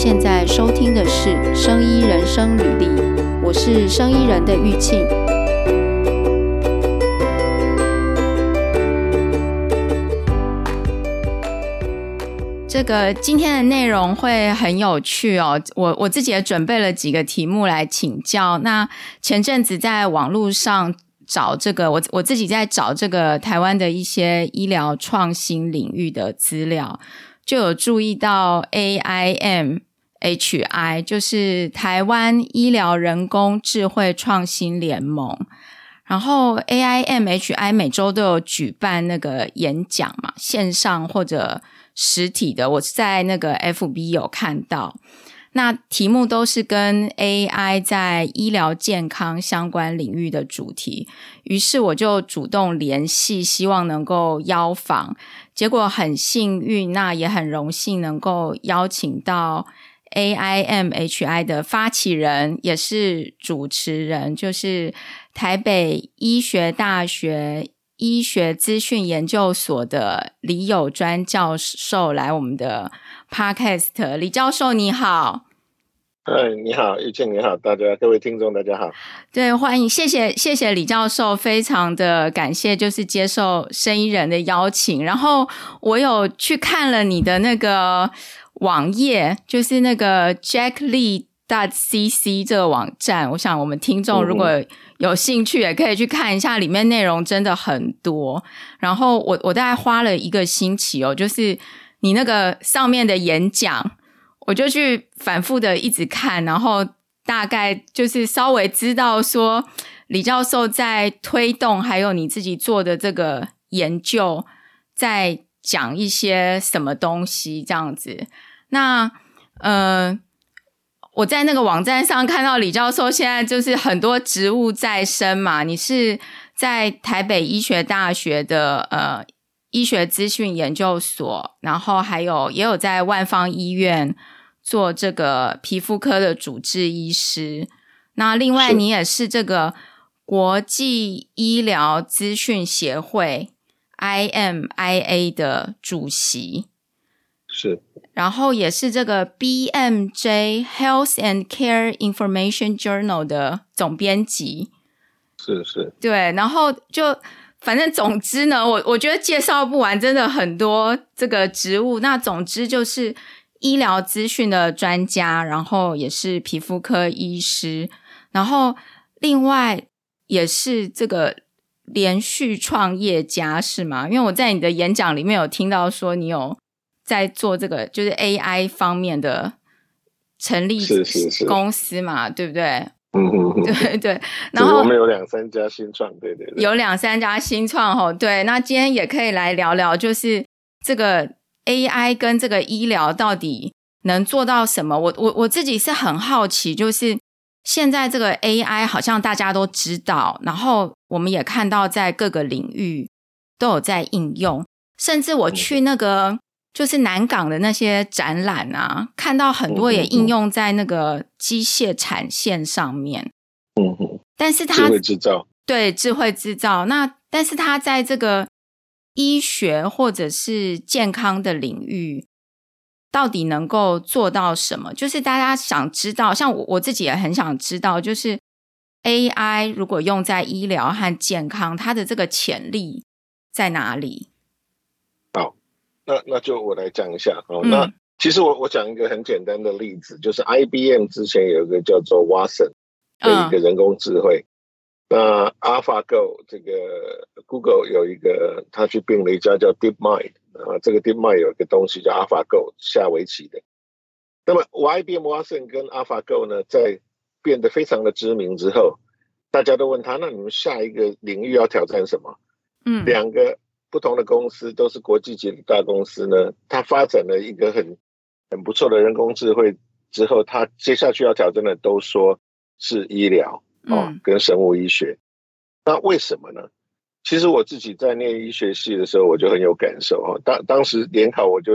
现在收听的是《生医人生履历》，我是生医人的玉庆。这个今天的内容会很有趣哦，我我自己也准备了几个题目来请教。那前阵子在网络上找这个，我我自己在找这个台湾的一些医疗创新领域的资料。就有注意到 AIM H I 就是台湾医疗人工智慧创新联盟。然后 AIMHI 每周都有举办那个演讲嘛，线上或者实体的。我是在那个 FB 有看到，那题目都是跟 AI 在医疗健康相关领域的主题。于是我就主动联系，希望能够邀访。结果很幸运，那也很荣幸能够邀请到 AIMHI 的发起人，也是主持人，就是台北医学大学医学资讯研究所的李友专教授来我们的 Podcast。李教授你好。哎，你好，玉庆，你好，大家各位听众，大家好。对，欢迎，谢谢，谢谢李教授，非常的感谢，就是接受生意人的邀请。然后我有去看了你的那个网页，就是那个 jacklee dot cc 这个网站。我想我们听众如果有兴趣，也可以去看一下，里面内容真的很多。然后我我大概花了一个星期哦，就是你那个上面的演讲。我就去反复的一直看，然后大概就是稍微知道说李教授在推动，还有你自己做的这个研究，在讲一些什么东西这样子。那呃，我在那个网站上看到李教授现在就是很多职务在身嘛，你是在台北医学大学的呃医学资讯研究所，然后还有也有在万方医院。做这个皮肤科的主治医师，那另外你也是这个国际医疗资讯协会 IMIA 的主席，是，然后也是这个 BMJ Health and Care Information Journal 的总编辑，是是，对，然后就反正总之呢，我我觉得介绍不完，真的很多这个职务，那总之就是。医疗资讯的专家，然后也是皮肤科医师，然后另外也是这个连续创业家，是吗？因为我在你的演讲里面有听到说，你有在做这个就是 AI 方面的成立公司嘛，是是是对不对？嗯嗯嗯，对 对。然后我们有两三家新创，对对对，有两三家新创哦。对，那今天也可以来聊聊，就是这个。AI 跟这个医疗到底能做到什么？我我我自己是很好奇，就是现在这个 AI 好像大家都知道，然后我们也看到在各个领域都有在应用，甚至我去那个就是南港的那些展览啊，看到很多也应用在那个机械产线上面。嗯哼，但是它智慧制造，对，智慧制造，那但是它在这个。医学或者是健康的领域，到底能够做到什么？就是大家想知道，像我我自己也很想知道，就是 AI 如果用在医疗和健康，它的这个潜力在哪里？好，那那就我来讲一下。好，嗯、那其实我我讲一个很简单的例子，就是 IBM 之前有一个叫做 Watson 的一个人工智慧。嗯那 AlphaGo 这个 Google 有一个，他去并了一家叫 DeepMind 啊，这个 DeepMind 有一个东西叫 AlphaGo 下围棋的。那么 IBM Watson 跟 AlphaGo 呢，在变得非常的知名之后，大家都问他，那你们下一个领域要挑战什么？嗯，两个不同的公司都是国际级的大公司呢，它发展了一个很很不错的人工智慧之后，它接下去要挑战的都说是医疗。哦，跟生物医学，那为什么呢？其实我自己在念医学系的时候，我就很有感受哦。当当时联考，我就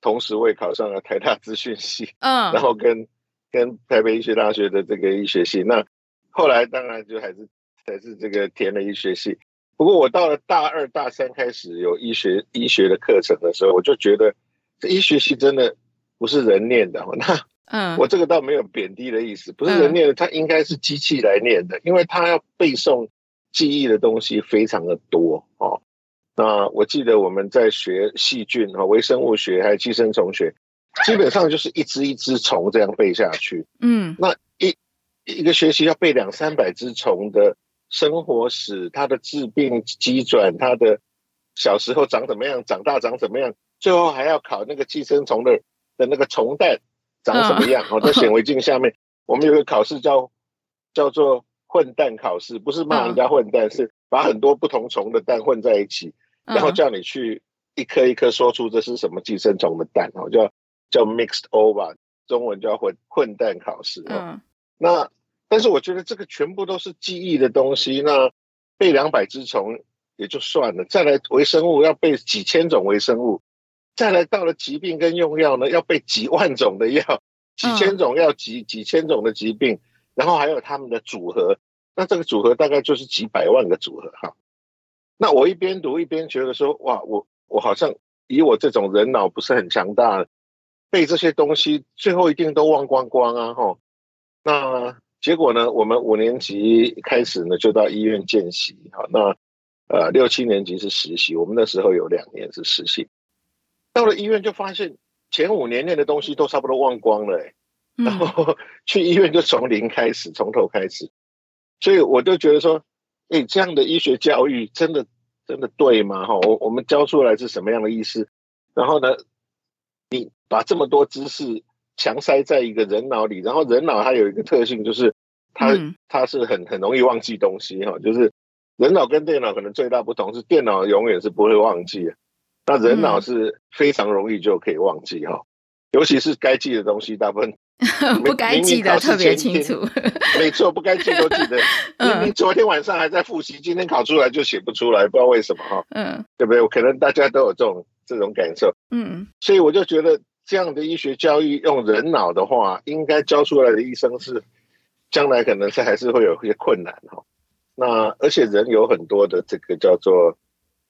同时会考上了台大资讯系，嗯，然后跟跟台北医学大学的这个医学系。那后来当然就还是还是这个填了医学系。不过我到了大二大三开始有医学医学的课程的时候，我就觉得这医学系真的不是人念的。那嗯，我这个倒没有贬低的意思，不是人念的，它应该是机器来念的，因为它要背诵记忆的东西非常的多哦。那我记得我们在学细菌和微生物学还有寄生虫学，基本上就是一只一只虫这样背下去。嗯，那一一个学期要背两三百只虫的生活史，它的治病机转，它的小时候长怎么样，长大长怎么样，最后还要考那个寄生虫的的那个虫蛋长什么样。哦，在显微镜下面，我们有个考试叫叫做混蛋考试，不是骂人家混蛋，是把很多不同虫的蛋混在一起。然后叫你去一颗一颗说出这是什么寄生虫的蛋哦，叫叫 mixed ova，中文叫混混蛋考试嗯。那但是我觉得这个全部都是记忆的东西，那背两百只虫也就算了，再来微生物要背几千种微生物，再来到了疾病跟用药呢，要背几万种的药，几千种药几几千种的疾病，然后还有他们的组合，那这个组合大概就是几百万个组合哈。那我一边读一边觉得说，哇，我我好像以我这种人脑不是很强大，背这些东西最后一定都忘光光啊！哈，那结果呢？我们五年级开始呢就到医院见习，哈，那呃六七年级是实习，我们那时候有两年是实习，到了医院就发现前五年念的东西都差不多忘光了，欸，然后去医院就从零开始，从头开始，所以我就觉得说。哎，这样的医学教育真的真的对吗？哈，我我们教出来是什么样的意思？然后呢，你把这么多知识强塞在一个人脑里，然后人脑它有一个特性，就是它它是很很容易忘记东西哈。就是人脑跟电脑可能最大不同是电脑永远是不会忘记，那人脑是非常容易就可以忘记哈，尤其是该记的东西，大部分。不该记得特别清楚，没错，不该记都记得。你你昨天晚上还在复习，今天考出来就写不出来，不知道为什么哈。嗯，对不对？可能大家都有这种这种感受。嗯，所以我就觉得这样的医学教育用人脑的话，应该教出来的医生是将来可能是还是会有一些困难哈。那而且人有很多的这个叫做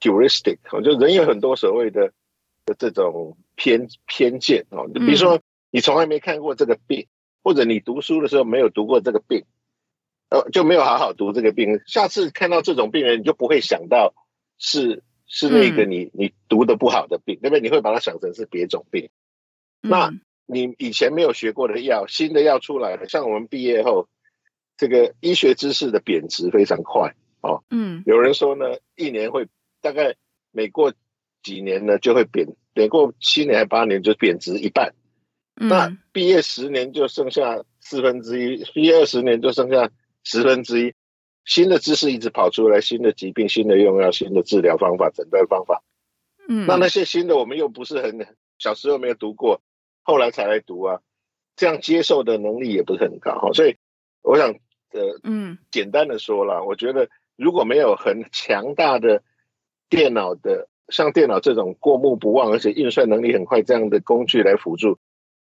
heuristic，就人有很多所谓的的这种偏偏见哦，就比如说。你从来没看过这个病，或者你读书的时候没有读过这个病，呃，就没有好好读这个病。下次看到这种病人，你就不会想到是是那个你你读的不好的病，对不对？你会把它想成是别种病。那你以前没有学过的药，新的药出来了，像我们毕业后，这个医学知识的贬值非常快哦。嗯，有人说呢，一年会大概每过几年呢就会贬，每过七年还八年就贬值一半。那毕业十年就剩下四分之一，毕业二十年就剩下十分之一。新的知识一直跑出来，新的疾病、新的用药、新的治疗方法、诊断方法。嗯，那那些新的我们又不是很小时候没有读过，后来才来读啊，这样接受的能力也不是很高哈。所以我想，呃，嗯，简单的说了，我觉得如果没有很强大的电脑的，像电脑这种过目不忘而且运算能力很快这样的工具来辅助。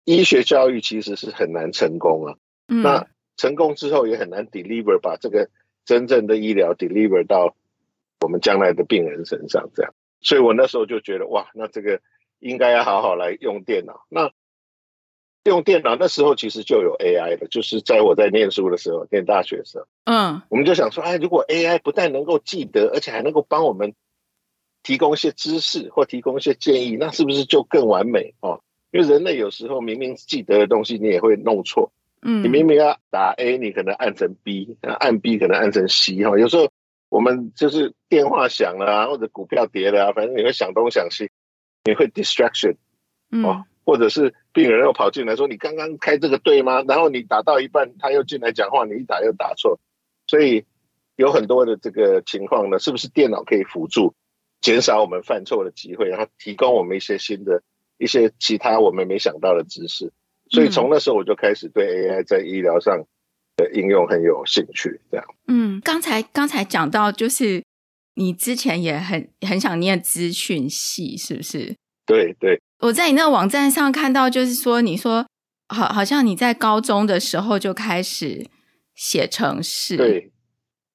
医学教育其实是很难成功啊，嗯、那成功之后也很难 deliver 把这个真正的医疗 deliver 到我们将来的病人身上，这样。所以我那时候就觉得，哇，那这个应该要好好来用电脑。那用电脑那时候其实就有 AI 了，就是在我在念书的时候，念大学的时候，嗯，我们就想说，哎，如果 AI 不但能够记得，而且还能够帮我们提供一些知识或提供一些建议，那是不是就更完美哦？因为人类有时候明明记得的东西，你也会弄错。嗯，你明明要打 A，你可能按成 B，按 B 可能按成 C 哈。有时候我们就是电话响了啊，或者股票跌了啊，反正你会想东想西，你会 distraction。哦，或者是病人又跑进来说：“你刚刚开这个对吗？”然后你打到一半，他又进来讲话，你一打又打错。所以有很多的这个情况呢，是不是电脑可以辅助，减少我们犯错的机会，然后提供我们一些新的。一些其他我们没想到的知识，所以从那时候我就开始对 AI 在医疗上的应用很有兴趣。这样，嗯，刚才刚才讲到，就是你之前也很很想念资讯系，是不是？对对。我在你那个网站上看到，就是说你说好，好像你在高中的时候就开始写程式，对，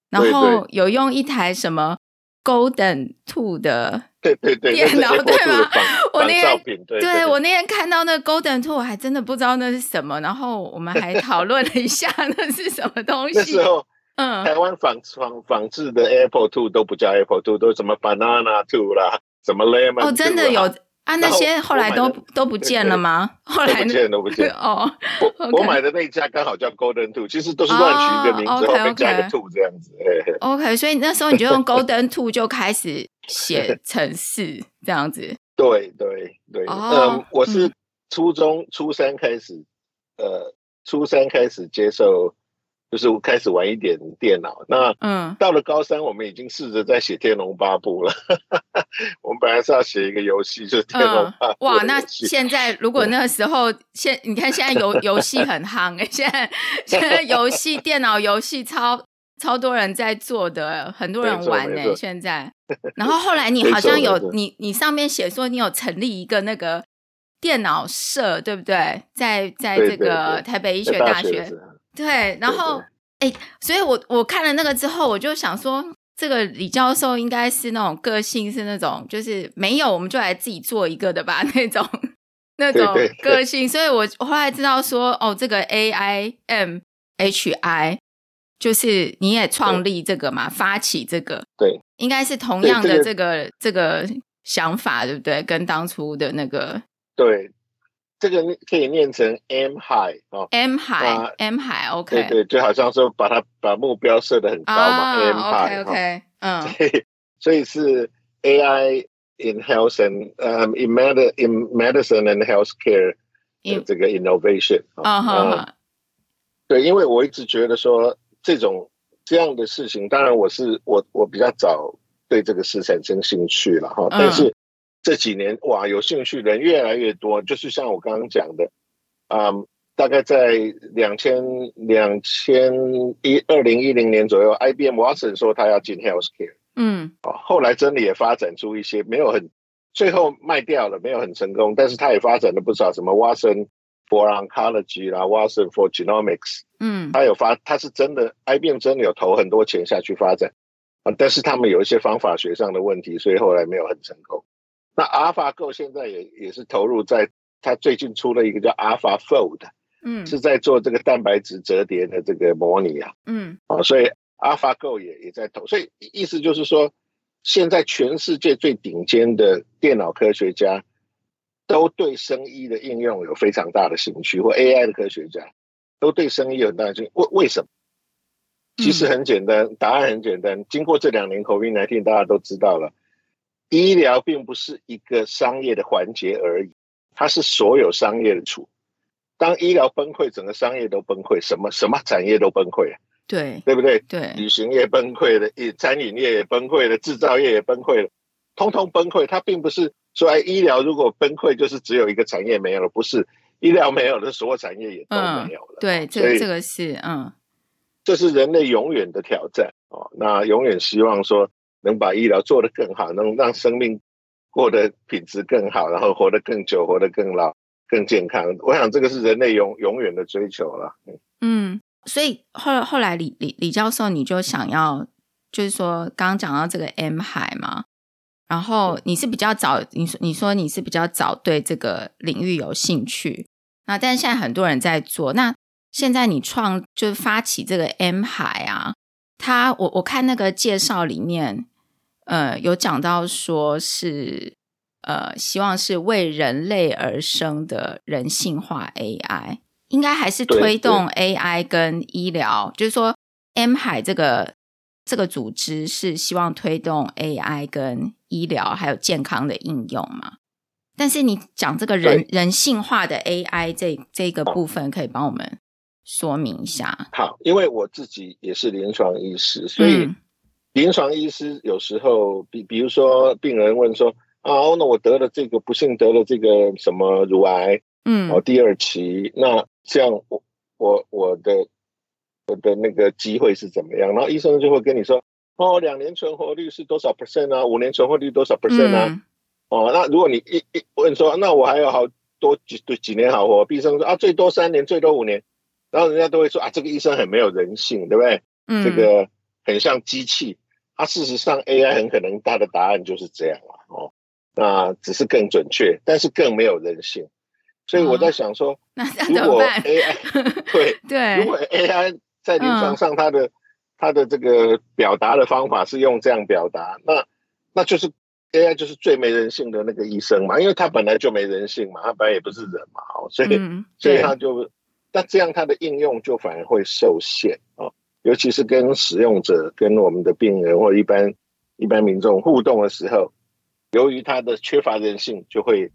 然后有用一台什么 Golden Two 的。对对对，电脑对吗？我那天对，我那天看到那个 Golden Tool，我还真的不知道那是什么，然后我们还讨论了一下 那是什么东西。那时候，嗯，台湾仿仿仿制的 Apple Two 都不叫 Apple Two，都什么 Banana Two 啦，什么 Lemon 哦，真的有。啊，那些 后来都都不见了吗？后来不见都不见哦。我我买的那一家刚好叫 Golden Two，其实都是乱取一个名字，后面加个 Two 这样子。OK，所以那时候你就用 Golden Two 就开始写程式这样子。对对对，嗯，我是初中初三开始，呃，初三开始接受。就是我开始玩一点电脑，那嗯，到了高三，我们已经试着在写《天龙八部》了。我们本来是要写一个游戏，就是《天龙八部》。哇，那现在如果那个时候，现你看现在游 游戏很夯哎，现在现在游戏电脑游戏超超多人在做的，很多人玩哎，现在。然后后来你好像有你你上面写说你有成立一个那个电脑社，对不对？在在这个台北医学大学。对，然后哎，所以我我看了那个之后，我就想说，这个李教授应该是那种个性是那种，就是没有我们就来自己做一个的吧，那种那种个性。所以我后来知道说，哦，这个 A I M H I 就是你也创立这个嘛，发起这个，对，应该是同样的这个这个想法，对不对？跟当初的那个对。这个可以念成 M high 哦，M high M high OK，对对，就好像说把它把目标设得很高嘛，M high OK，嗯，所以是 AI in health and um in med in medicine and healthcare 的这个 innovation 啊，对，因为我一直觉得说这种这样的事情，当然我是我我比较早对这个事产生兴趣了哈，但是。这几年哇，有兴趣的人越来越多，就是像我刚刚讲的，嗯，大概在两千两千一二零一零年左右，IBM Watson 说他要进 healthcare，嗯，后来真的也发展出一些没有很最后卖掉了，没有很成功，但是他也发展了不少什么 Watson for Oncology 啦，Watson for Genomics，嗯，他有发，他是真的 IBM 真的有投很多钱下去发展啊，但是他们有一些方法学上的问题，所以后来没有很成功。那 AlphaGo 现在也也是投入在，它最近出了一个叫 AlphaFold，嗯，是在做这个蛋白质折叠的这个模拟啊，嗯，啊，所以 AlphaGo 也也在投，所以意思就是说，现在全世界最顶尖的电脑科学家都对生医的应用有非常大的兴趣，或 AI 的科学家都对生医有很大的兴趣。为为什么？其实很简单，答案很简单。经过这两年 COVID-19，大家都知道了。医疗并不是一个商业的环节而已，它是所有商业的处。当医疗崩溃，整个商业都崩溃，什么什么产业都崩溃了。对，对不对？对，旅行业崩溃了，餐饮业也崩溃了，制造业也崩溃了，通通崩溃。它并不是说，哎，医疗如果崩溃，就是只有一个产业没有了，不是，医疗没有了，所有产业也都没有了。嗯、对，这这个是嗯，这是人类永远的挑战哦。那永远希望说。能把医疗做得更好，能让生命过得品质更好，然后活得更久，活得更老、更健康。我想这个是人类永永远的追求了。嗯，所以后后来李李李教授，你就想要，就是说刚刚讲到这个 M 海嘛，然后你是比较早，你说你说你是比较早对这个领域有兴趣，那但是现在很多人在做，那现在你创就是发起这个 M 海啊，他我我看那个介绍里面。呃，有讲到说是呃，希望是为人类而生的人性化 AI，应该还是推动 AI 跟医疗，就是说 M 海这个这个组织是希望推动 AI 跟医疗还有健康的应用嘛？但是你讲这个人人性化的 AI 这这个部分，可以帮我们说明一下？好，因为我自己也是临床医师，所以、嗯。临床医师有时候，比比如说，病人问说：“啊，那我得了这个，不幸得了这个什么乳癌，嗯，哦，第二期，那这样我我我的我的那个机会是怎么样？”然后医生就会跟你说：“哦，两年存活率是多少 percent 啊？五年存活率多少 percent 啊？嗯、哦，那如果你一一问说，那我还有好多几对几年好活？医生说啊，最多三年，最多五年。然后人家都会说啊，这个医生很没有人性，对不对？嗯，这个很像机器。”啊，事实上，AI 很可能它的答案就是这样了哦。那只是更准确，但是更没有人性。所以我在想说，那如果 AI 对对，如果 AI 在临床上它的它的这个表达的方法是用这样表达，那那就是 AI 就是最没人性的那个医生嘛，因为他本来就没人性嘛，他本来也不是人嘛，哦所以所以他就，那这样它的应用就反而会受限啊，尤其是跟使用者、跟我们的病人或一般一般民众互动的时候，由于它的缺乏人性，就会。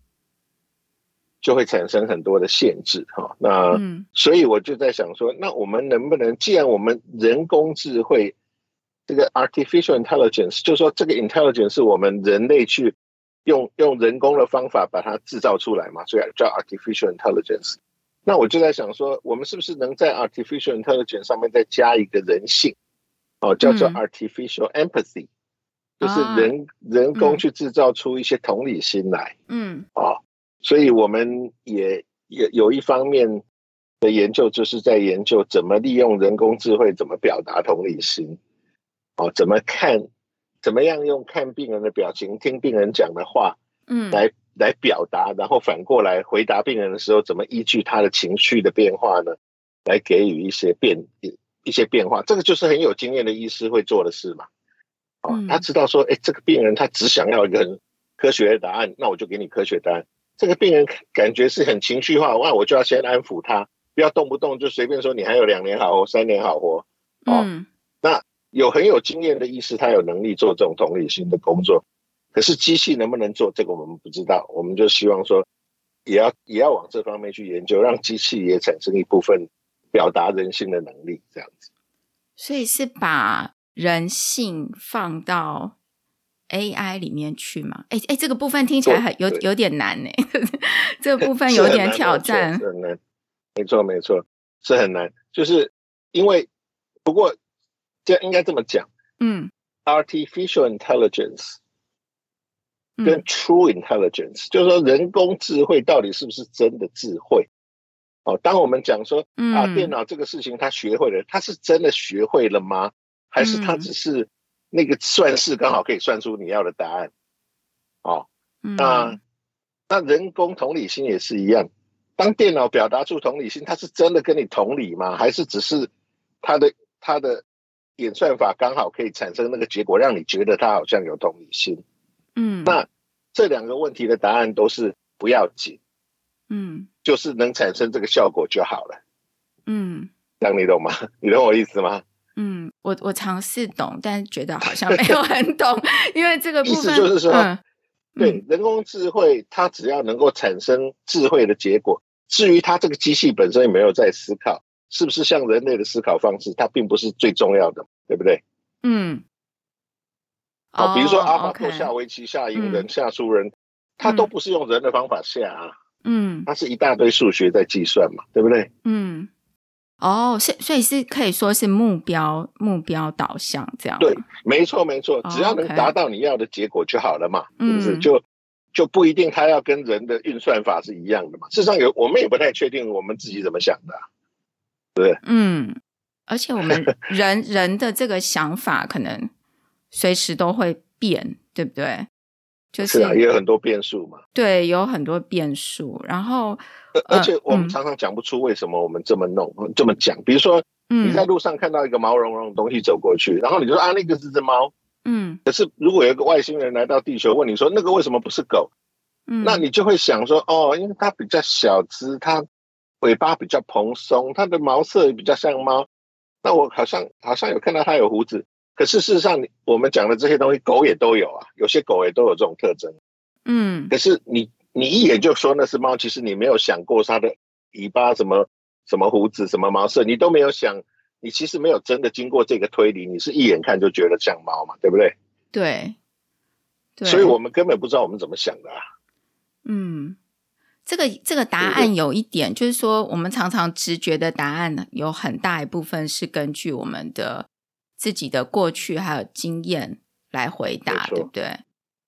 就会产生很多的限制哈，那所以我就在想说，那我们能不能，既然我们人工智慧这个 artificial intelligence，就是说这个 intelligence 是我们人类去用用人工的方法把它制造出来嘛，所以叫 artificial intelligence。那我就在想说，我们是不是能在 artificial intelligence 上面再加一个人性，哦，叫做 artificial empathy，就是人人工去制造出一些同理心来，嗯，哦。所以我们也也有一方面的研究，就是在研究怎么利用人工智慧，怎么表达同理心，哦，怎么看，怎么样用看病人的表情，听病人讲的话，嗯，来来表达，然后反过来回答病人的时候，怎么依据他的情绪的变化呢，来给予一些变一些变化。这个就是很有经验的医师会做的事嘛。哦，他知道说，哎，这个病人他只想要一个很科学的答案，那我就给你科学答案。这个病人感觉是很情绪化，那！我就要先安抚他，不要动不动就随便说你还有两年好活，三年好活。哦，嗯、那有很有经验的医师，他有能力做这种同理心的工作。可是机器能不能做这个，我们不知道。我们就希望说，也要也要往这方面去研究，让机器也产生一部分表达人性的能力，这样子。所以是把人性放到。AI 里面去嘛？哎哎，这个部分听起来很有有点难呢。这个部分有点挑战，是很难。没错没错，是很难。就是因为，不过这应该这么讲，嗯，artificial intelligence 跟 true intelligence，、嗯、就是说人工智慧到底是不是真的智慧？哦，当我们讲说、嗯、啊，电脑这个事情他学会了，他是真的学会了吗？还是他只是？那个算式刚好可以算出你要的答案，哦，那那人工同理心也是一样，当电脑表达出同理心，它是真的跟你同理吗？还是只是它的它的演算法刚好可以产生那个结果，让你觉得它好像有同理心？嗯，那这两个问题的答案都是不要紧，嗯，就是能产生这个效果就好了，嗯，这样你懂吗？你懂我意思吗？嗯，我我尝试懂，但是觉得好像没有很懂，因为这个部分意思就是说，嗯、对人工智慧，它只要能够产生智慧的结果，至于它这个机器本身有没有在思考，是不是像人类的思考方式，它并不是最重要的，对不对？嗯。好，比如说阿法狗下围棋、下赢人、下输人，他都不是用人的方法下啊，嗯，他是一大堆数学在计算嘛，对不对？嗯。哦，所，所以是可以说是目标目标导向这样。对，没错没错，只要能达到你要的结果就好了嘛，是不是？就就不一定它要跟人的运算法是一样的嘛。事实上有，我们也不太确定我们自己怎么想的，对。嗯，而且我们人 人的这个想法可能随时都会变，对不对？就是，是啊，也有很多变数嘛。对，有很多变数，然后。而且我们常常讲不出为什么我们这么弄、嗯、这么讲。比如说，你在路上看到一个毛茸茸的东西走过去，嗯、然后你就说啊，那个是只猫。嗯。可是如果有一个外星人来到地球问你说那个为什么不是狗？嗯。那你就会想说哦，因为它比较小只，它尾巴比较蓬松，它的毛色也比较像猫。那我好像好像有看到它有胡子，可是事实上，我们讲的这些东西，狗也都有啊，有些狗也都有这种特征。嗯。可是你。你一眼就说那是猫，其实你没有想过它的尾巴什么什么胡子什么毛色，你都没有想，你其实没有真的经过这个推理，你是一眼看就觉得像猫嘛，对不对？对，对，所以我们根本不知道我们怎么想的啊。嗯，这个这个答案有一点，就是说我们常常直觉的答案有很大一部分是根据我们的自己的过去还有经验来回答，对不对？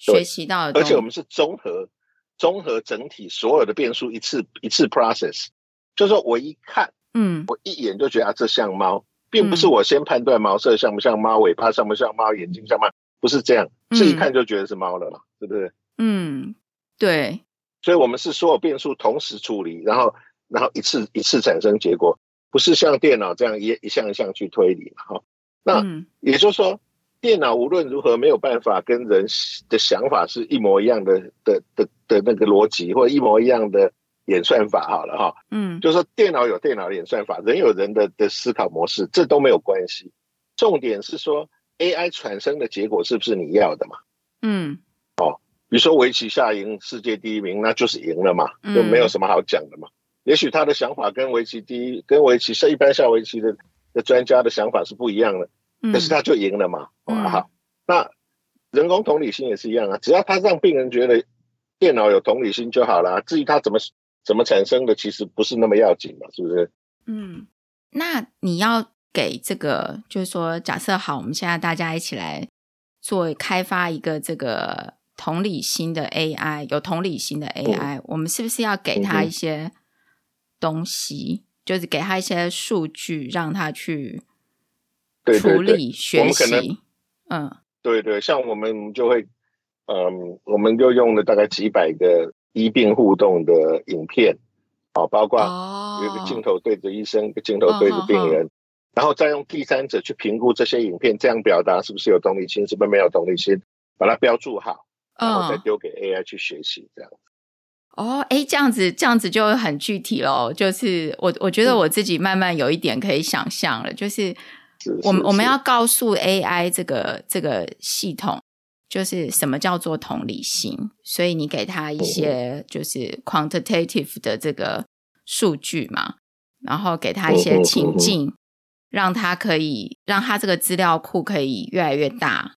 对，学习到的，而且我们是综合。综合整体所有的变数一次一次 process，就是说我一看，嗯，我一眼就觉得啊，这像猫，并不是我先判断毛色像不像猫，尾巴像不像猫，眼睛像猫，不是这样，是一看就觉得是猫了嘛，对不对？嗯，对。所以我们是所有变数同时处理，然后然后一次一次产生结果，不是像电脑这样一一项一项去推理嘛？哈，那也就是说，电脑无论如何没有办法跟人的想法是一模一样的的的的那个逻辑，或者一模一样的演算法。好了哈，嗯，就是说电脑有电脑的演算法，人有人的的思考模式，这都没有关系。重点是说 AI 产生的结果是不是你要的嘛？嗯，哦。比如说围棋下赢世界第一名，那就是赢了嘛，就没有什么好讲的嘛。嗯、也许他的想法跟围棋第一、跟围棋是一般下围棋的的专家的想法是不一样的，嗯、可是他就赢了嘛。嗯、好，那人工同理心也是一样啊，只要他让病人觉得电脑有同理心就好了，至于他怎么怎么产生的，其实不是那么要紧嘛，是不是？嗯，那你要给这个，就是说，假设好，我们现在大家一起来做开发一个这个。同理心的 AI 有同理心的 AI，、嗯、我们是不是要给他一些东西？嗯、就是给他一些数据，让他去处理学习。嗯，对对，像我们就会，嗯，我们就用了大概几百个医病互动的影片，啊，包括有一个镜头对着医生，一个镜头对着病人，哦、然后再用第三者去评估这些影片，这样表达是不是有同理心，是不是没有同理心，把它标注好。然后再丢给 AI 去学习，这样子。哦，哎，这样子，这样子就很具体喽。就是我，我觉得我自己慢慢有一点可以想象了。就是我们我们要告诉 AI 这个这个系统，就是什么叫做同理心。所以你给他一些就是 quantitative 的这个数据嘛，然后给他一些情境，让他可以让他这个资料库可以越来越大。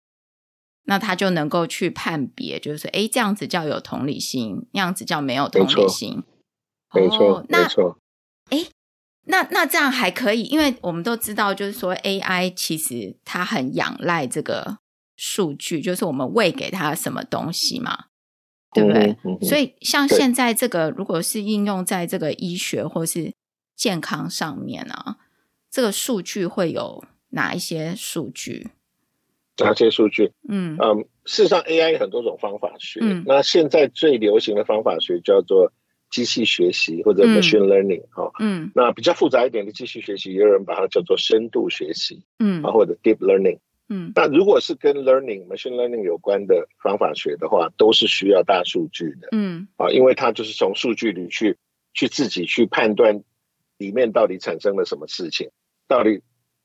那他就能够去判别，就是哎，这样子叫有同理心，那样子叫没有同理心。没错，哦、错。哎，那那这样还可以，因为我们都知道，就是说 AI 其实它很仰赖这个数据，就是我们喂给它什么东西嘛，对不对？嗯嗯嗯、所以像现在这个，如果是应用在这个医学或是健康上面啊，这个数据会有哪一些数据？哪些数据？嗯嗯，事实上，AI 有很多种方法学。嗯，那现在最流行的方法学叫做机器学习或者 machine learning 哈。嗯，那比较复杂一点的机器学习，也有人把它叫做深度学习。嗯，啊或者 deep learning。嗯，那如果是跟 learning machine learning 有关的方法学的话，都是需要大数据的。嗯，啊，因为它就是从数据里去去自己去判断里面到底产生了什么事情，到底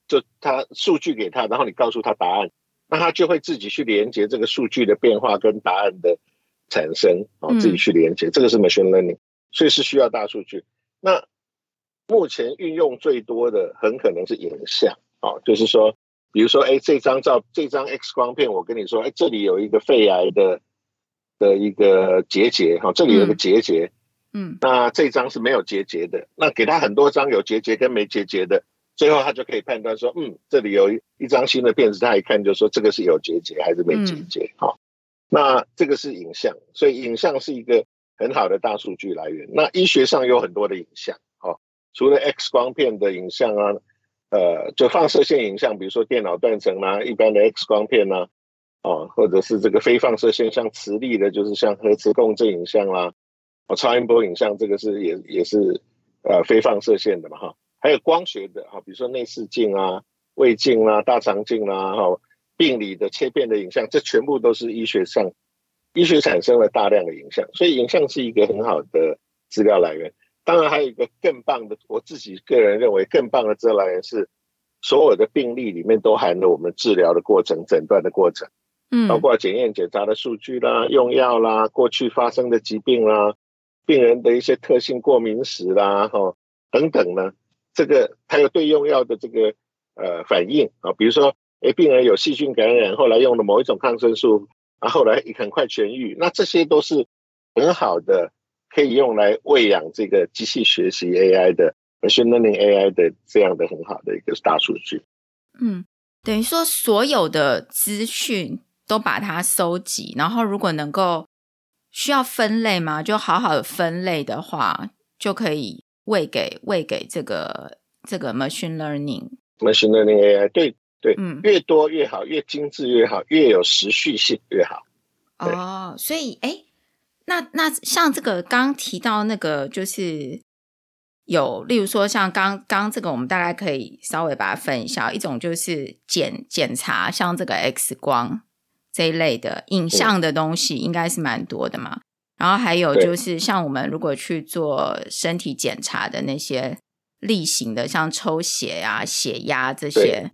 就它数据给他，然后你告诉他答案。那它就会自己去连接这个数据的变化跟答案的产生，哦，自己去连接，这个是 machine learning，所以是需要大数据。那目前运用最多的很可能是影像，哦，就是说，比如说，哎，这张照，这张 X 光片，我跟你说，哎，这里有一个肺癌的的一个结节，哈，这里有个结节，嗯，那这张是没有结节的，那给他很多张有结节跟没结节的。最后他就可以判断说，嗯，这里有一一张新的片子，他一看就说这个是有结节还是没结节。好、嗯哦，那这个是影像，所以影像是一个很好的大数据来源。那医学上有很多的影像，哦，除了 X 光片的影像啊，呃，就放射线影像，比如说电脑断层啊，一般的 X 光片啊，哦，或者是这个非放射线像磁力的，就是像核磁共振影像啦、啊，哦，超音波影像，这个是也也是呃非放射线的嘛，哈、哦。还有光学的哈，比如说内视镜啊、胃镜啊、大肠镜啊，哈，病理的切片的影像，这全部都是医学上医学产生了大量的影像，所以影像是一个很好的资料来源。当然，还有一个更棒的，我自己个人认为更棒的资料来源是所有的病例里面都含了我们治疗的过程、诊断的过程，嗯，包括检验检查的数据啦、用药啦、过去发生的疾病啦、病人的一些特性过敏史啦，哈，等等呢。这个还有对用药的这个呃反应啊，比如说，诶，病人有细菌感染，后来用了某一种抗生素，啊，后来很快痊愈，那这些都是很好的，可以用来喂养这个机器学习 AI 的 machine learning AI 的这样的很好的一个大数据。嗯，等于说所有的资讯都把它收集，然后如果能够需要分类嘛，就好好分类的话，就可以。喂给喂给这个这个 machine learning，machine learning AI，对对，嗯，越多越好，越精致越好，越有时序性越好。哦，所以哎，那那像这个刚提到那个，就是有，例如说像刚刚这个，我们大概可以稍微把它分一下，一种就是检检查，像这个 X 光这一类的影像的东西，应该是蛮多的嘛。然后还有就是像我们如果去做身体检查的那些例行的，像抽血啊、血压这些，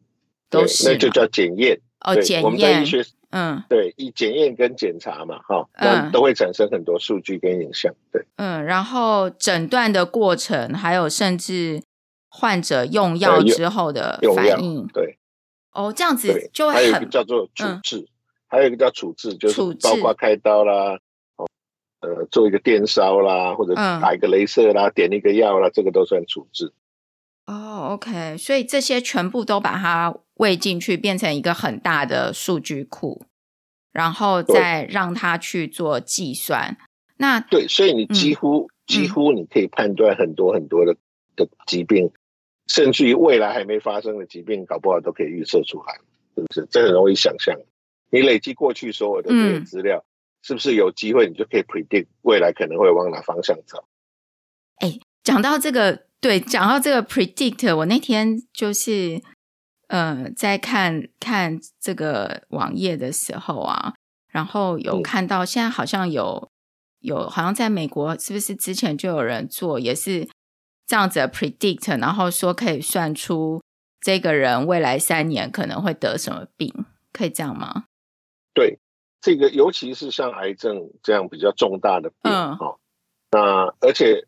都是那就叫检验。哦，检验。嗯，对，以检验跟检查嘛，哈，那都会产生很多数据跟影像，对，嗯，然后诊断的过程，还有甚至患者用药之后的反应，对，哦，这样子就还有一个叫做处置，嗯、还有一个叫处置，就是包括开刀啦，哦，呃，做一个电烧啦，或者打一个镭射啦，嗯、点一个药啦，这个都算处置。哦，OK，所以这些全部都把它喂进去，变成一个很大的数据库，然后再让它去做计算。对那对，所以你几乎、嗯、几乎你可以判断很多很多的的疾病，嗯、甚至于未来还没发生的疾病，搞不好都可以预测出来，是不是？这很容易想象。你累积过去所有的这些资料，嗯、是不是有机会你就可以 predict 未来可能会往哪方向走？哎，讲到这个。对，讲到这个 predict，我那天就是呃在看看这个网页的时候啊，然后有看到现在好像有有好像在美国是不是之前就有人做也是这样子的 predict，然后说可以算出这个人未来三年可能会得什么病，可以这样吗？对，这个尤其是像癌症这样比较重大的病，嗯，哦，那而且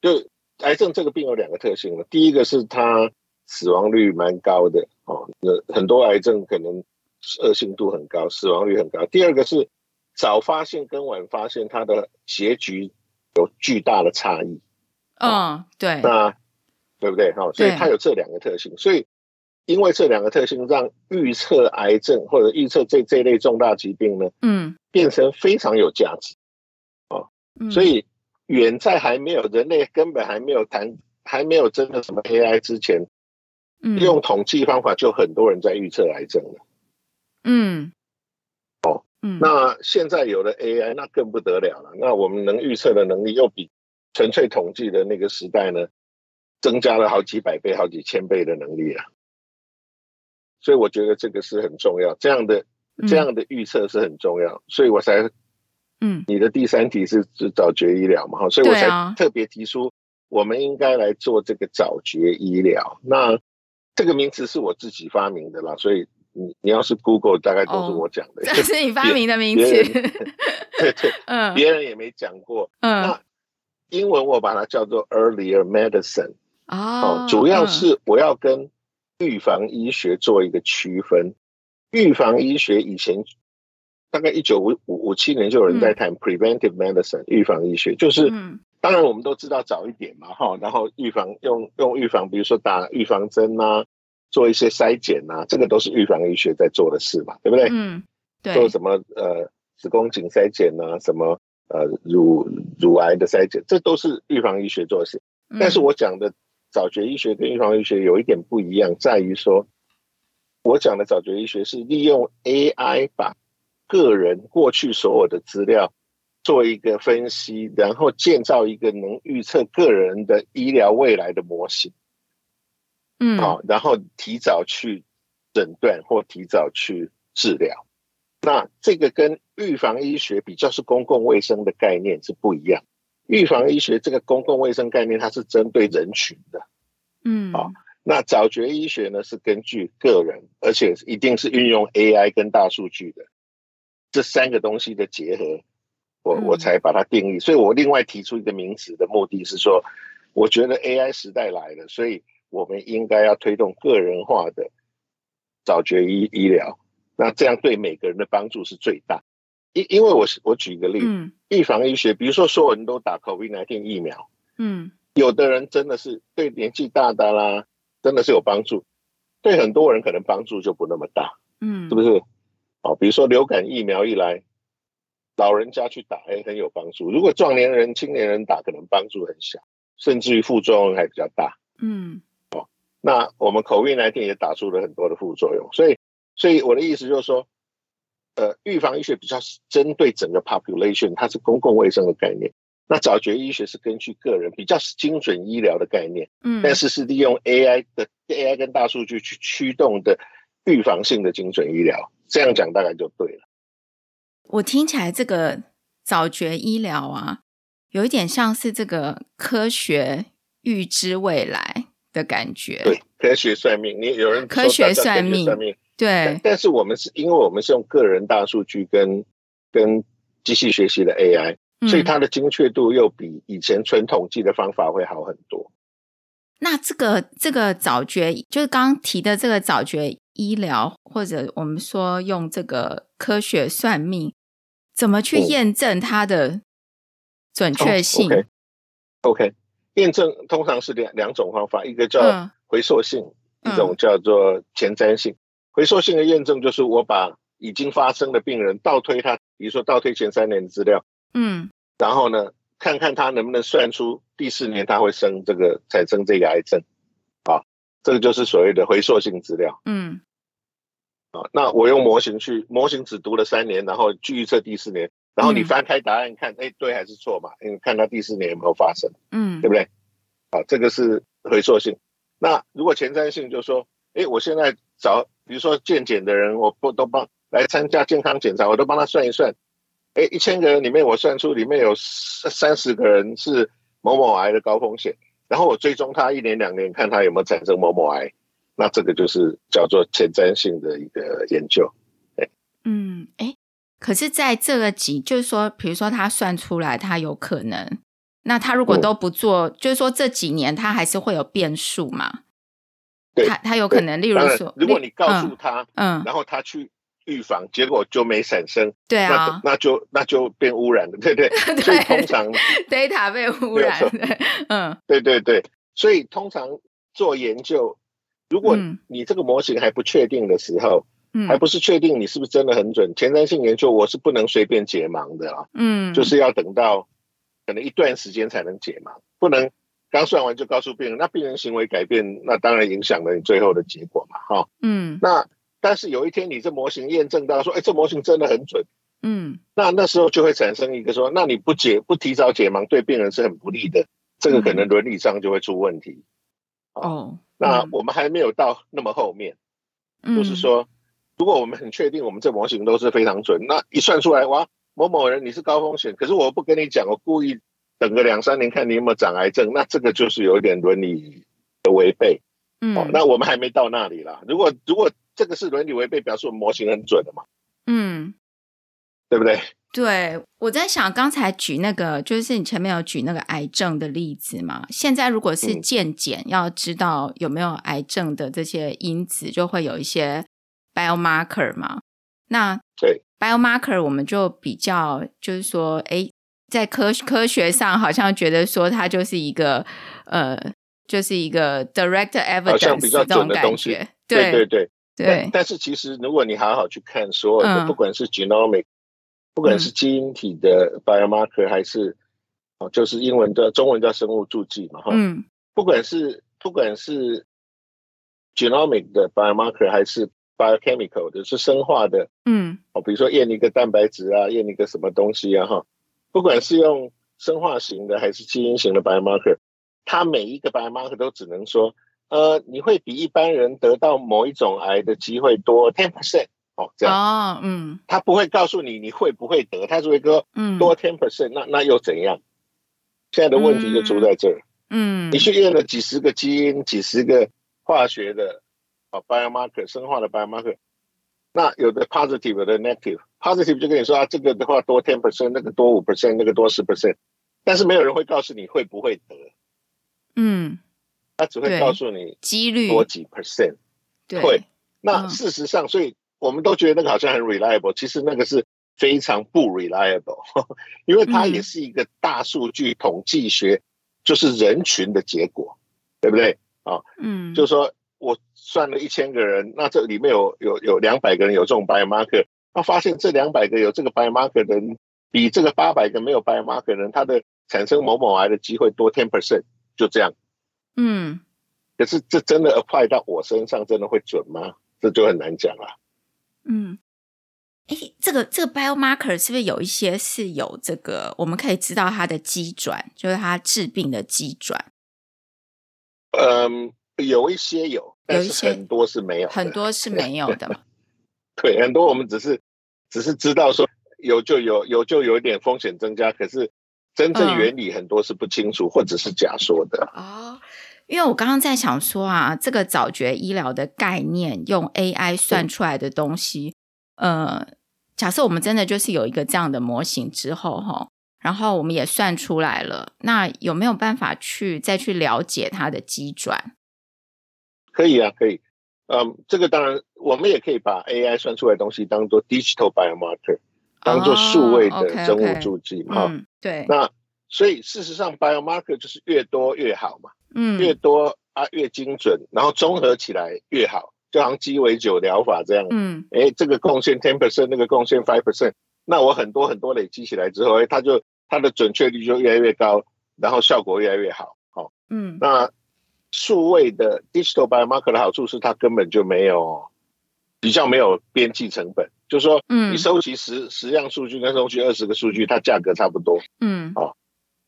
就。癌症这个病有两个特性了，第一个是它死亡率蛮高的哦，那很多癌症可能恶性度很高，死亡率很高。第二个是早发现跟晚发现，它的结局有巨大的差异。嗯，对，那对不对？哈，所以它有这两个特性，所以因为这两个特性，让预测癌症或者预测这这类重大疾病呢，嗯，变成非常有价值。哦，所以。远在还没有人类根本还没有谈，还没有真的什么 AI 之前，嗯，用统计方法就很多人在预测癌症了。嗯，哦，嗯，那现在有了 AI，那更不得了了。那我们能预测的能力又比纯粹统计的那个时代呢，增加了好几百倍、好几千倍的能力啊。所以我觉得这个是很重要，这样的这样的预测是很重要，所以我才。嗯，你的第三题是是早绝医疗嘛？哈，所以我才特别提出，我们应该来做这个早绝医疗。那这个名词是我自己发明的啦，所以你你要是 Google，大概都是我讲的。这是你发明的名词？对对，嗯，别人也没讲过。嗯，那英文我把它叫做 Earlier Medicine。哦，主要是我要跟预防医学做一个区分。预防医学以前。大概一九五五五七年就有人在谈 preventive medicine 预防医学，就是当然我们都知道早一点嘛哈，然后预防用用预防，比如说打预防针啊，做一些筛检啊，这个都是预防医学在做的事嘛，对不对？嗯，对。做什么呃子宫颈筛检啊，什么呃乳乳癌的筛检，这都是预防医学做的事。但是我讲的早绝医学跟预防医学有一点不一样，在于说，我讲的早绝医学是利用 AI 把个人过去所有的资料做一个分析，然后建造一个能预测个人的医疗未来的模型。嗯，好，然后提早去诊断或提早去治疗。那这个跟预防医学比较是公共卫生的概念是不一样。预防医学这个公共卫生概念它是针对人群的。嗯，好，那早绝医学呢是根据个人，而且一定是运用 AI 跟大数据的。这三个东西的结合，我我才把它定义。所以我另外提出一个名词的目的是说，我觉得 AI 时代来了，所以我们应该要推动个人化的早绝医医疗。那这样对每个人的帮助是最大。因因为我是我举一个例子，嗯、预防医学，比如说所有人都打 COVID-19 疫苗，嗯，有的人真的是对年纪大的啦，真的是有帮助，对很多人可能帮助就不那么大，嗯，是不是？哦，比如说流感疫苗一来，老人家去打，哎，很有帮助。如果壮年人、青年人打，可能帮助很小，甚至于副作用还比较大。嗯，哦，那我们 COVID-19 也打出了很多的副作用，所以，所以我的意思就是说，呃，预防医学比较针对整个 population，它是公共卫生的概念。那早觉医学是根据个人，比较是精准医疗的概念。嗯，但是是利用 AI 的 AI 跟大数据去驱动的预防性的精准医疗。这样讲大概就对了。我听起来这个早觉医疗啊，有一点像是这个科学预知未来的感觉。对，科学算命，你有人科学算命对但。是我们是因为我们是用个人大数据跟跟机器学习的 AI。所以它的精确度又比以前纯统计的方法会好很多。那这个这个早觉，就是刚刚提的这个早觉医疗，或者我们说用这个科学算命，怎么去验证它的准确性？OK，验.证通常是两两种方法，一个叫回溯性，嗯、一种叫做前瞻性。回溯性的验证就是我把已经发生的病人倒推他，比如说倒推前三年的资料。嗯，然后呢，看看他能不能算出第四年他会生这个产生这个癌症，啊，这个就是所谓的回溯性资料。嗯，啊，那我用模型去，模型只读了三年，然后去预测第四年，然后你翻开答案看，哎、嗯，对还是错嘛？因为看他第四年有没有发生，嗯，对不对？啊，这个是回溯性。那如果前瞻性，就是说，哎，我现在找，比如说健检的人，我不都帮来参加健康检查，我都帮他算一算。哎，一千个人里面，我算出里面有三十个人是某某癌的高风险，然后我追踪他一年两年，看他有没有产生某某癌，那这个就是叫做前瞻性的一个研究。哎，嗯，哎，可是在这个几，就是说，比如说他算出来他有可能，那他如果都不做，嗯、就是说这几年他还是会有变数嘛？对，他他有可能，例如说，如果你告诉他，嗯，嗯然后他去。预防结果就没产生，对啊，那，那就那就变污染了，对 对，对。所以通常 data 被污染，嗯，对对对。所以通常做研究，如果你这个模型还不确定的时候，嗯，还不是确定你是不是真的很准，前瞻性研究我是不能随便解盲的啊，嗯，就是要等到可能一段时间才能解盲，不能刚算完就告诉病人，那病人行为改变，那当然影响了你最后的结果嘛，哈，嗯，那。但是有一天，你这模型验证到说，哎，这模型真的很准，嗯，那那时候就会产生一个说，那你不解不提早解盲，对病人是很不利的，这个可能伦理上就会出问题。嗯、哦，那我们还没有到那么后面，嗯、就是说，如果我们很确定我们这模型都是非常准，那一算出来，哇，某某人你是高风险，可是我不跟你讲，我故意等个两三年看你有没有长癌症，那这个就是有点伦理的违背。嗯、哦，那我们还没到那里啦。如果如果这个是伦理违背，表示我们模型很准的嘛？嗯，对不对？对，我在想，刚才举那个，就是你前面有举那个癌症的例子嘛？现在如果是健检，要知道有没有癌症的这些因子，就会有一些 biomarker 嘛？那对 biomarker，我们就比较就是说，哎，在科科学上好像觉得说它就是一个呃，就是一个 direct evidence 这种感觉，对对对。对，但是其实如果你好好去看所有的，不管是 genomic，、嗯、不管是基因体的 biomarker，还是哦，就是英文的中文叫生物助剂嘛，哈，嗯，不管是不管是 genomic 的 biomarker，还是 biochemical 的，是生化的，嗯，哦，比如说验一个蛋白质啊，验一个什么东西啊，哈，不管是用生化型的还是基因型的 biomarker，它每一个 biomarker 都只能说。呃，你会比一般人得到某一种癌的机会多 ten percent 哦，这样哦，嗯，他不会告诉你你会不会得，他只会说，嗯，多 ten percent，那那又怎样？现在的问题就出在这儿，嗯，你去验了几十个基因、几十个化学的啊 biomarker 生化的 biomarker，那有的 positive，有的 negative，positive 就跟你说啊，这个的话多 ten percent，那个多五 percent，那个多十 percent，但是没有人会告诉你会不会得，嗯。他只会告诉你几率。多几 percent，对，会。那事实上，所以我们都觉得那个好像很 reliable，其实那个是非常不 reliable，因为它也是一个大数据统计学，就是人群的结果，对不对？啊，嗯，就是说我算了一千个人，那这里面有有有两百个人有这种 biomarker，他发现这两百个有这个 biomarker 的人，比这个八百个没有 biomarker 的人，他的产生某某癌的机会多 ten percent，就这样。嗯，可是这真的 apply 到我身上，真的会准吗？这就很难讲了。嗯，哎，这个这个 biomarker 是不是有一些是有这个我们可以知道它的机转，就是它治病的机转？嗯，有一些有，但是很多是没有，很多是没有的。对，很多我们只是只是知道说有就有，有就有一点风险增加，可是真正原理很多是不清楚，嗯、或者是假说的。哦，因为我刚刚在想说啊，这个早觉医疗的概念用 AI 算出来的东西，嗯、呃，假设我们真的就是有一个这样的模型之后，哈，然后我们也算出来了，那有没有办法去再去了解它的机转？可以啊，可以。嗯，这个当然，我们也可以把 AI 算出来的东西当做 digital biomarker，当做数位的生物助剂嘛。嗯，对。那所以事实上，biomarker 就是越多越好嘛。嗯。越多啊，越精准，然后综合起来越好，就好像鸡尾酒疗法这样。嗯。哎，这个贡献 ten percent，那个贡献 five percent，那我很多很多累积起来之后，哎，它就它的准确率就越来越高，然后效果越来越好。好。嗯。那。数位的 digital biomarker 的好处是，它根本就没有比较没有边际成本，就是说，嗯，你收集十十样数据跟收集二十个数据，它价格差不多，嗯，哦，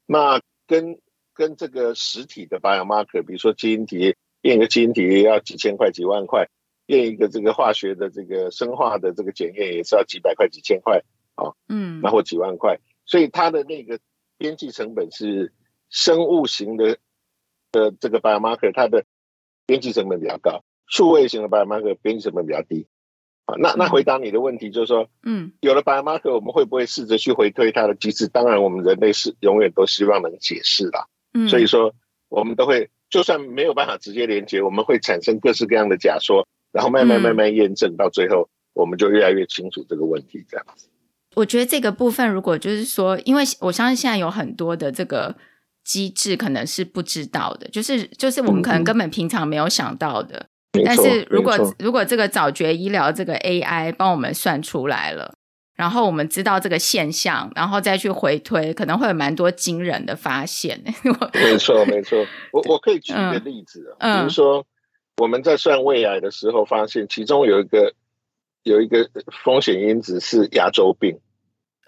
那跟跟这个实体的 biomarker，比如说基因体验一个基因体要几千块几万块，验一个这个化学的这个生化的这个检验也是要几百块几千块，哦，嗯，那或几万块，所以它的那个边际成本是生物型的。的这个 biomarker 它的边际成本比较高，数位型的 biomarker 边际成本比较低。啊，那那回答你的问题就是说，嗯，有了 biomarker 我们会不会试着去回推它的机制？当然，我们人类是永远都希望能解释啦。嗯，所以说我们都会，就算没有办法直接连接，我们会产生各式各样的假说，然后慢慢慢慢验证，到最后我们就越来越清楚这个问题。这样子，我觉得这个部分如果就是说，因为我相信现在有很多的这个。机制可能是不知道的，就是就是我们可能根本平常没有想到的。嗯、但是如果如果这个早觉医疗这个 AI 帮我们算出来了，然后我们知道这个现象，然后再去回推，可能会有蛮多惊人的发现。没错，没错。我我可以举一个例子，嗯、比如说我们在算胃癌的时候，发现其中有一个有一个风险因子是牙周病。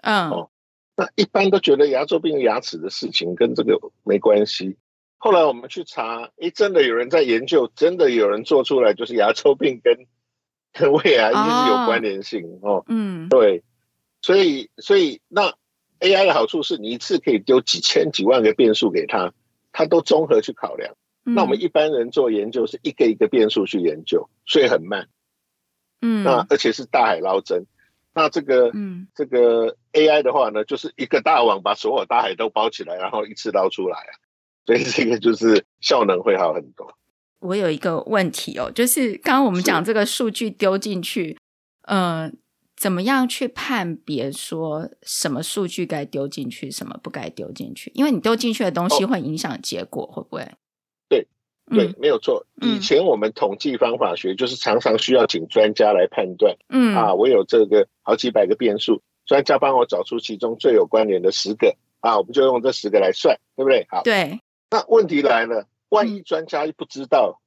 嗯。哦那一般都觉得牙周病、牙齿的事情跟这个没关系。后来我们去查，诶，真的有人在研究，真的有人做出来，就是牙周病跟跟 胃癌一直有关联性哦。嗯，对，所以所以那 AI 的好处是你一次可以丢几千几万个变数给他，他都综合去考量。嗯、那我们一般人做研究是一个一个变数去研究，所以很慢。嗯，那而且是大海捞针。那这个，嗯，这个 AI 的话呢，就是一个大网把所有大海都包起来，然后一次捞出来啊，所以这个就是效能会好很多。我有一个问题哦，就是刚刚我们讲这个数据丢进去，呃，怎么样去判别说什么数据该丢进去，什么不该丢进去？因为你丢进去的东西会影响结果，哦、会不会？对，没有错。以前我们统计方法学就是常常需要请专家来判断。嗯啊，我有这个好几百个变数，专家帮我找出其中最有关联的十个啊，我们就用这十个来算，对不对？好，对。那问题来了，万一专家不知道，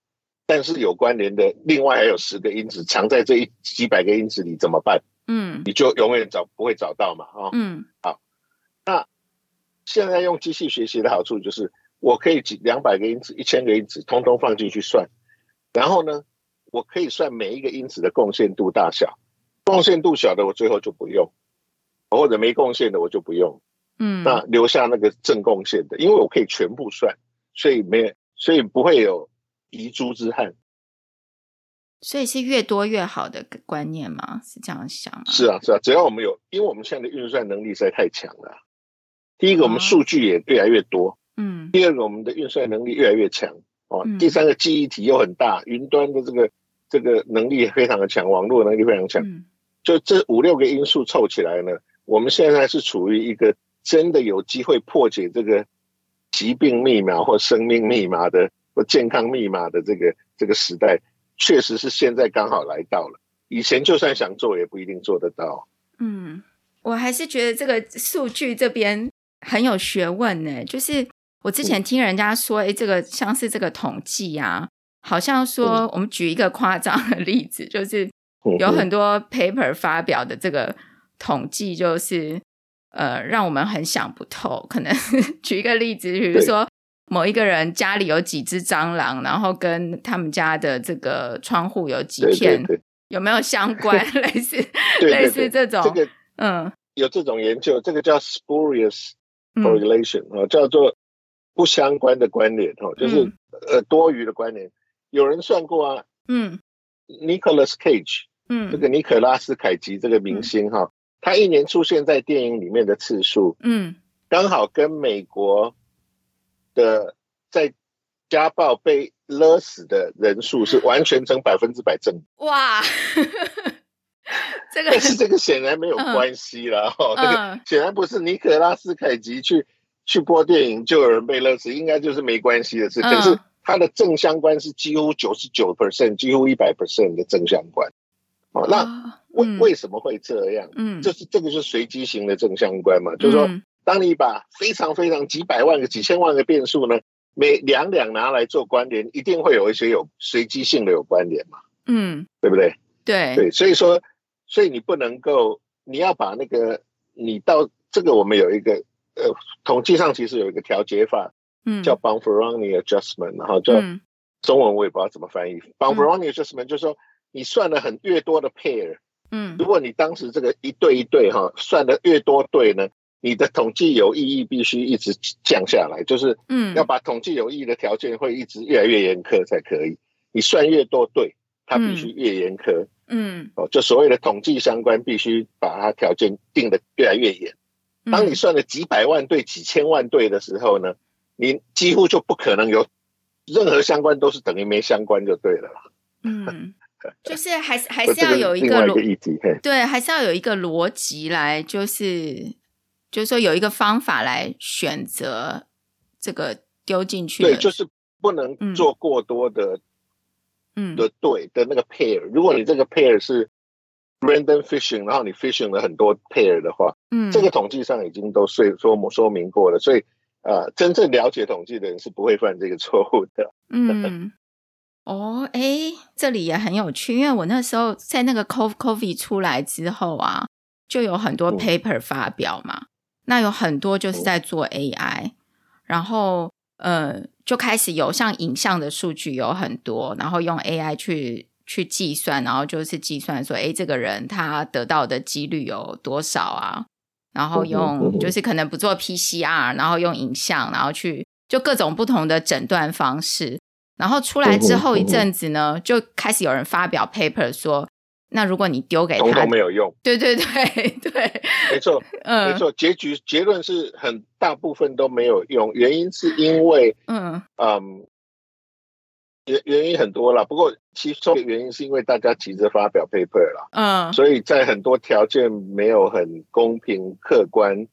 但是有关联的另外还有十个因子藏在这一几百个因子里怎么办？嗯，你就永远找不会找到嘛，啊，嗯，好。那现在用机器学习的好处就是。我可以几两百个因子、一千个因子，通通放进去算，然后呢，我可以算每一个因子的贡献度大小，贡献度小的我最后就不用，或者没贡献的我就不用，嗯，那留下那个正贡献的，因为我可以全部算，所以没，所以不会有遗珠之憾。所以是越多越好的观念吗？是这样想吗？是啊，是啊，只要我们有，因为我们现在的运算能力实在太强了。第一个，我们数据也越来越多。嗯，第二个，我们的运算能力越来越强哦。第三个，记忆体又很大，云端的这个这个能力也非常的强，网络能力非常强。就这五六个因素凑起来呢，我们现在是处于一个真的有机会破解这个疾病密码或生命密码的或健康密码的这个这个时代，确实是现在刚好来到了。以前就算想做，也不一定做得到。嗯，我还是觉得这个数据这边很有学问呢，就是。我之前听人家说，哎，这个像是这个统计啊，好像说我们举一个夸张的例子，就是有很多 paper 发表的这个统计，就是呃，让我们很想不透。可能 举一个例子，比如说某一个人家里有几只蟑螂，然后跟他们家的这个窗户有几片，对对对，有没有相关？类似 类似这种，这个嗯，有这种研究，这个叫 spurious correlation 啊、嗯，叫做不相关的关联哦，就是、嗯、呃多余的关联。有人算过啊，嗯，Nicholas Cage。嗯，这个尼可拉斯凯奇这个明星哈、嗯，他一年出现在电影里面的次数，嗯，刚好跟美国的在家暴被勒死的人数是完全成百分之百正。哇，这个但是这个显然没有关系啦哈，这个显然不是尼可拉斯凯奇去去播电影就有人被勒死，应该就是没关系的事。可是它的正相关是几乎九十九 percent，几乎一百 percent 的正相关。哦，那为、嗯、为什么会这样？嗯，就是这个是随机型的正相关嘛，嗯、就是说，当你把非常非常几百万个、几千万个变数呢，每两两拿来做关联，一定会有一些有随机性的有关联嘛，嗯，对不对？对对，所以说，所以你不能够，你要把那个你到这个，我们有一个呃，统计上其实有一个调节法，嗯，叫 Bonferroni adjustment，然后叫、嗯、中文我也不知道怎么翻译、嗯、，Bonferroni adjustment 就是说。你算了很越多的 pair，嗯，如果你当时这个一对一对哈算的越多对呢，你的统计有意义必须一直降下来，就是嗯，要把统计有意义的条件会一直越来越严苛才可以。你算越多对，它必须越严苛，嗯，哦，就所谓的统计相关必须把它条件定得越来越严。当你算了几百万对、几千万对的时候呢，你几乎就不可能有任何相关都是等于没相关就对了啦，嗯。就是还是还是要有一个逻辑对，还是要有一个逻辑来，就是就是说有一个方法来选择这个丢进去。对，就是不能做过多的，嗯的对的那个 pair。如果你这个 pair 是 random fishing，然后你 fishing 了很多 pair 的话，嗯，这个统计上已经都说说说明过了，所以呃，真正了解统计的人是不会犯这个错误的。嗯。哦，哎，这里也很有趣，因为我那时候在那个 COVID 出来之后啊，就有很多 paper 发表嘛，那有很多就是在做 AI，然后呃，就开始有像影像的数据有很多，然后用 AI 去去计算，然后就是计算说，哎，这个人他得到的几率有多少啊？然后用就是可能不做 PCR，然后用影像，然后去就各种不同的诊断方式。然后出来之后一阵子呢，就开始有人发表 paper 说，那如果你丢给他，都没有用。对对对对，没错，嗯，没错。结局结论是很大部分都没有用，原因是因为，嗯嗯，原原因很多啦。不过其中的原因是因为大家急着发表 paper 了，嗯，所以在很多条件没有很公平客观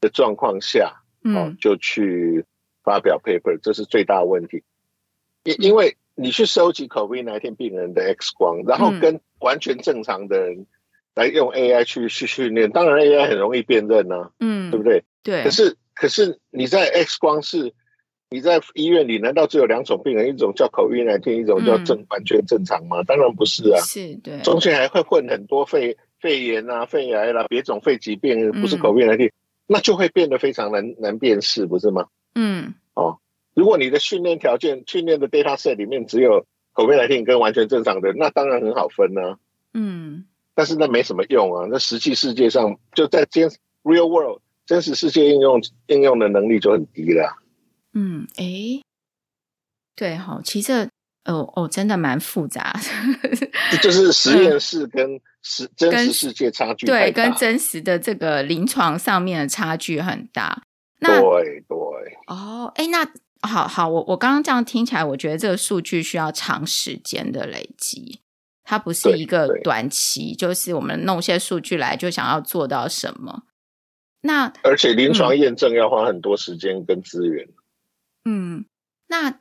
的状况下，嗯，就去发表 paper，这是最大的问题。因因为你去收集 COVID-19 病人的 X 光，然后跟完全正常的人来用 AI 去去训练，当然 AI 很容易辨认呢，嗯，对不对？对。可是可是你在 X 光室，你在医院里，难道只有两种病人，一种叫 COVID-19，一种叫正完全正常吗？当然不是啊，是对。中间还会混很多肺肺炎啊、肺癌啦、别种肺疾病，不是 COVID-19，那就会变得非常难难辨识，不是吗？嗯，哦。如果你的训练条件、训练的 data set 里面只有 COVID-19 跟完全正常的，那当然很好分呢、啊。嗯，但是那没什么用啊。那实际世界上就在真 real world 真实世界应用应用的能力就很低了。嗯，哎、欸，对哈，其实哦哦，真的蛮复杂的，就是 实验室跟实、嗯、真实世界差距对，跟真实的这个临床上面的差距很大。那对对哦，哎、欸，那。好好，我我刚刚这样听起来，我觉得这个数据需要长时间的累积，它不是一个短期，就是我们弄些数据来就想要做到什么。那而且临床验证要花很多时间跟资源。嗯，那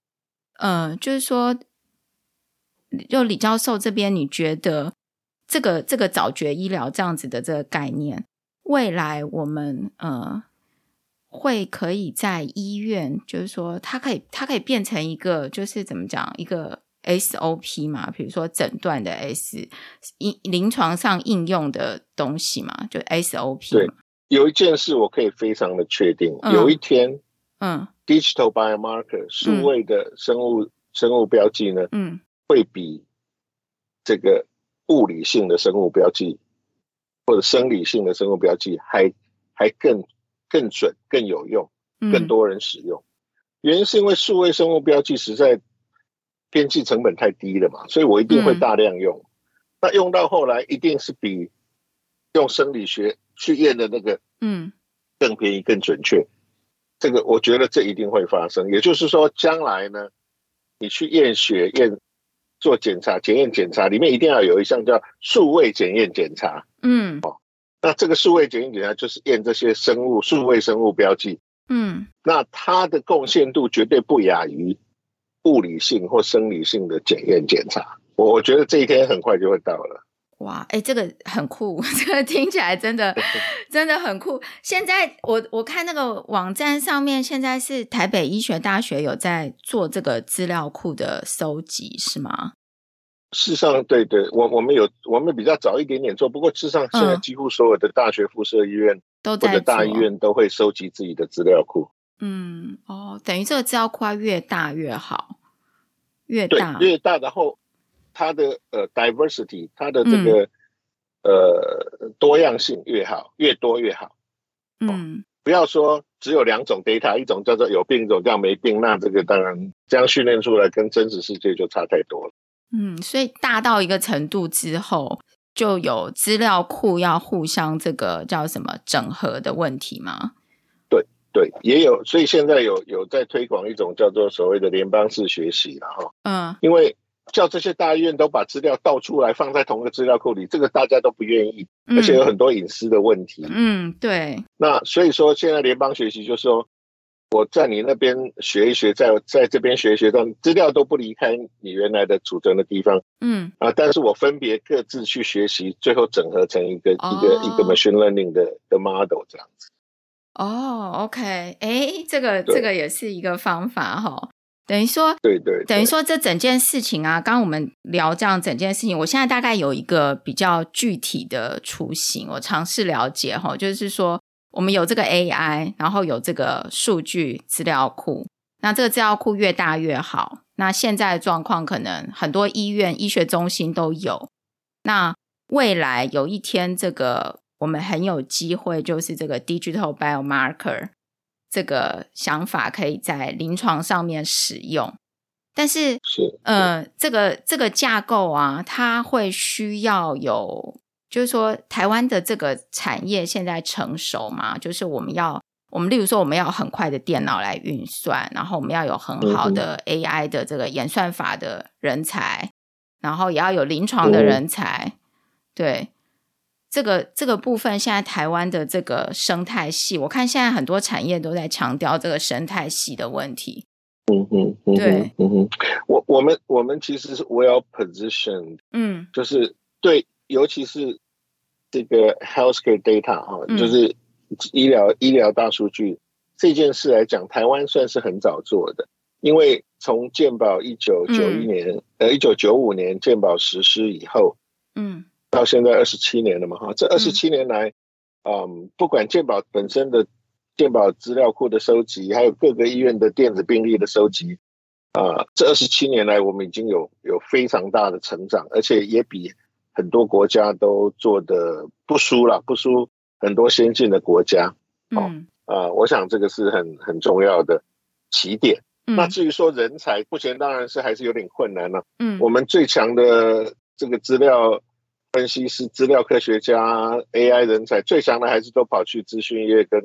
呃，就是说，就李教授这边，你觉得这个这个早觉医疗这样子的这个概念，未来我们呃。会可以在医院，就是说，它可以，它可以变成一个，就是怎么讲，一个 SOP 嘛？比如说诊断的 S，临临床上应用的东西嘛，就 SOP。对，有一件事我可以非常的确定，嗯、有一天，嗯，digital biomarker 数位的生物、嗯、生物标记呢，嗯，会比这个物理性的生物标记或者生理性的生物标记还还更更准、更有用、更多人使用。嗯、原因是因为数位生物标记实在。编辑成本太低了嘛，所以我一定会大量用。嗯、那用到后来，一定是比用生理学去验的那个，嗯，更便宜、更准确。这个我觉得这一定会发生。也就是说，将来呢，你去验血、验做检查、检验检查，里面一定要有一项叫数位检验检查。嗯，哦，那这个数位检验检查就是验这些生物、数位生物标记。嗯，那它的贡献度绝对不亚于。物理性或生理性的检验检查，我我觉得这一天很快就会到了。哇，哎、欸，这个很酷，这个听起来真的 真的很酷。现在我我看那个网站上面，现在是台北医学大学有在做这个资料库的收集，是吗？事实上，对对，我我们有我们比较早一点点做，不过事实上现在几乎所有的大学附设医院、嗯、都在或者大医院都会收集自己的资料库。嗯，哦，等于这个资料库越大越好，越大越大的后，它的呃 diversity，它的这个、嗯、呃多样性越好，越多越好。嗯，不要说只有两种 data，一种叫做有病，一种叫没病，那这个当然这样训练出来跟真实世界就差太多了。嗯，所以大到一个程度之后，就有资料库要互相这个叫什么整合的问题吗？对，也有，所以现在有有在推广一种叫做所谓的联邦式学习了哈。嗯，因为叫这些大医院都把资料倒出来放在同一个资料库里，这个大家都不愿意，而且有很多隐私的问题。嗯，对。那所以说，现在联邦学习就是说，我在你那边学一学，在在这边学一学，但资料都不离开你原来的储存的地方。嗯啊，但是我分别各自去学习，最后整合成一个、哦、一个一个 machine learning 的的 model 这样子。哦、oh，OK，哎，这个这个也是一个方法哈。等于说，对对，对，等于说这整件事情啊，刚刚我们聊这样整件事情，我现在大概有一个比较具体的雏形，我尝试了解哈，就是说我们有这个 AI，然后有这个数据资料库，那这个资料库越大越好。那现在的状况可能很多医院、医学中心都有。那未来有一天这个。我们很有机会，就是这个 digital biomarker 这个想法可以在临床上面使用，但是，是呃，这个这个架构啊，它会需要有，就是说，台湾的这个产业现在成熟嘛，就是我们要，我们例如说，我们要很快的电脑来运算，然后我们要有很好的 AI 的这个演算法的人才，然后也要有临床的人才，对。这个这个部分，现在台湾的这个生态系，我看现在很多产业都在强调这个生态系的问题。嗯嗯，嗯对，嗯哼，我我们我们其实是 well positioned，嗯，就是对，尤其是这个 healthcare data 啊、嗯，就是医疗医疗大数据这件事来讲，台湾算是很早做的，因为从健保一九九一年，嗯、呃，一九九五年健保实施以后，嗯。到现在二十七年了嘛，哈，这二十七年来，嗯，嗯，不管健保本身的健保资料库的收集，还有各个医院的电子病历的收集，啊，这二十七年来，我们已经有有非常大的成长，而且也比很多国家都做得不输了，不输很多先进的国家。嗯，啊，我想这个是很很重要的起点。那至于说人才，目前当然是还是有点困难了。嗯，我们最强的这个资料。分析师、资料科学家、AI 人才最强的还是都跑去资讯业跟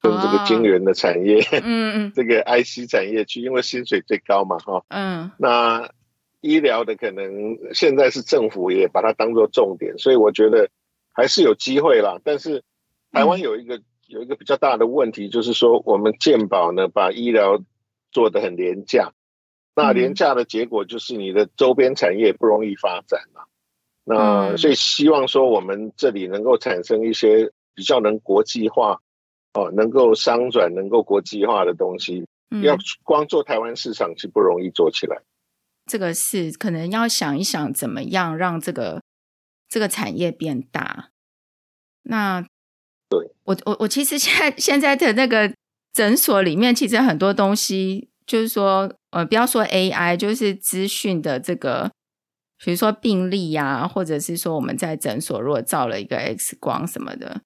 跟这个晶圆的产业，嗯、oh. 嗯，这个 IC 产业去，因为薪水最高嘛，哈，嗯。那医疗的可能现在是政府也把它当做重点，所以我觉得还是有机会啦。但是台湾有一个、嗯、有一个比较大的问题，就是说我们健保呢把医疗做得很廉价，那廉价的结果就是你的周边产业不容易发展了。那所以希望说我们这里能够产生一些比较能国际化哦，能够商转、能够国际化的东西。要光做台湾市场是不容易做起来。这个是可能要想一想，怎么样让这个这个产业变大。那对我我我其实现在现在的那个诊所里面，其实很多东西，就是说，呃，不要说 AI，就是资讯的这个，比如说病历呀，或者是说我们在诊所如果照了一个 X 光什么的，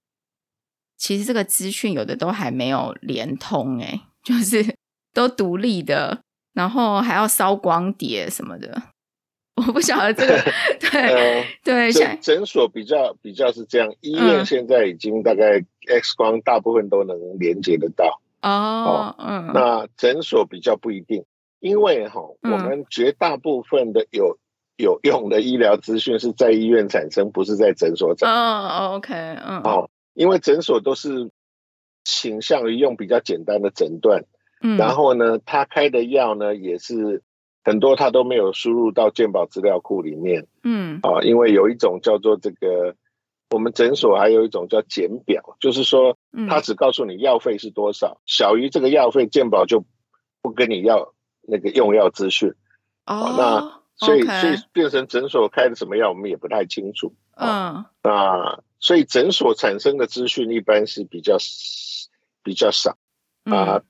其实这个资讯有的都还没有连通，诶，就是都独立的。然后还要烧光碟什么的，我不晓得这个。对、呃、对，诊诊所比较比较是这样，医院现在已经大概 X 光大部分都能连接得到。哦，哦嗯，那诊所比较不一定，因为哈、哦，嗯、我们绝大部分的有有用的医疗资讯是在医院产生，不是在诊所产生。哦，OK，嗯，哦，因为诊所都是倾向于用比较简单的诊断。嗯然后呢，他开的药呢，也是很多他都没有输入到健保资料库里面。嗯，啊，因为有一种叫做这个，我们诊所还有一种叫简表，就是说，他只告诉你药费是多少，小于这个药费，健保就不跟你要那个用药资讯。哦，那所以所以变成诊所开的什么药，我们也不太清楚。嗯，那所以诊所产生的资讯一般是比较比较少。啊。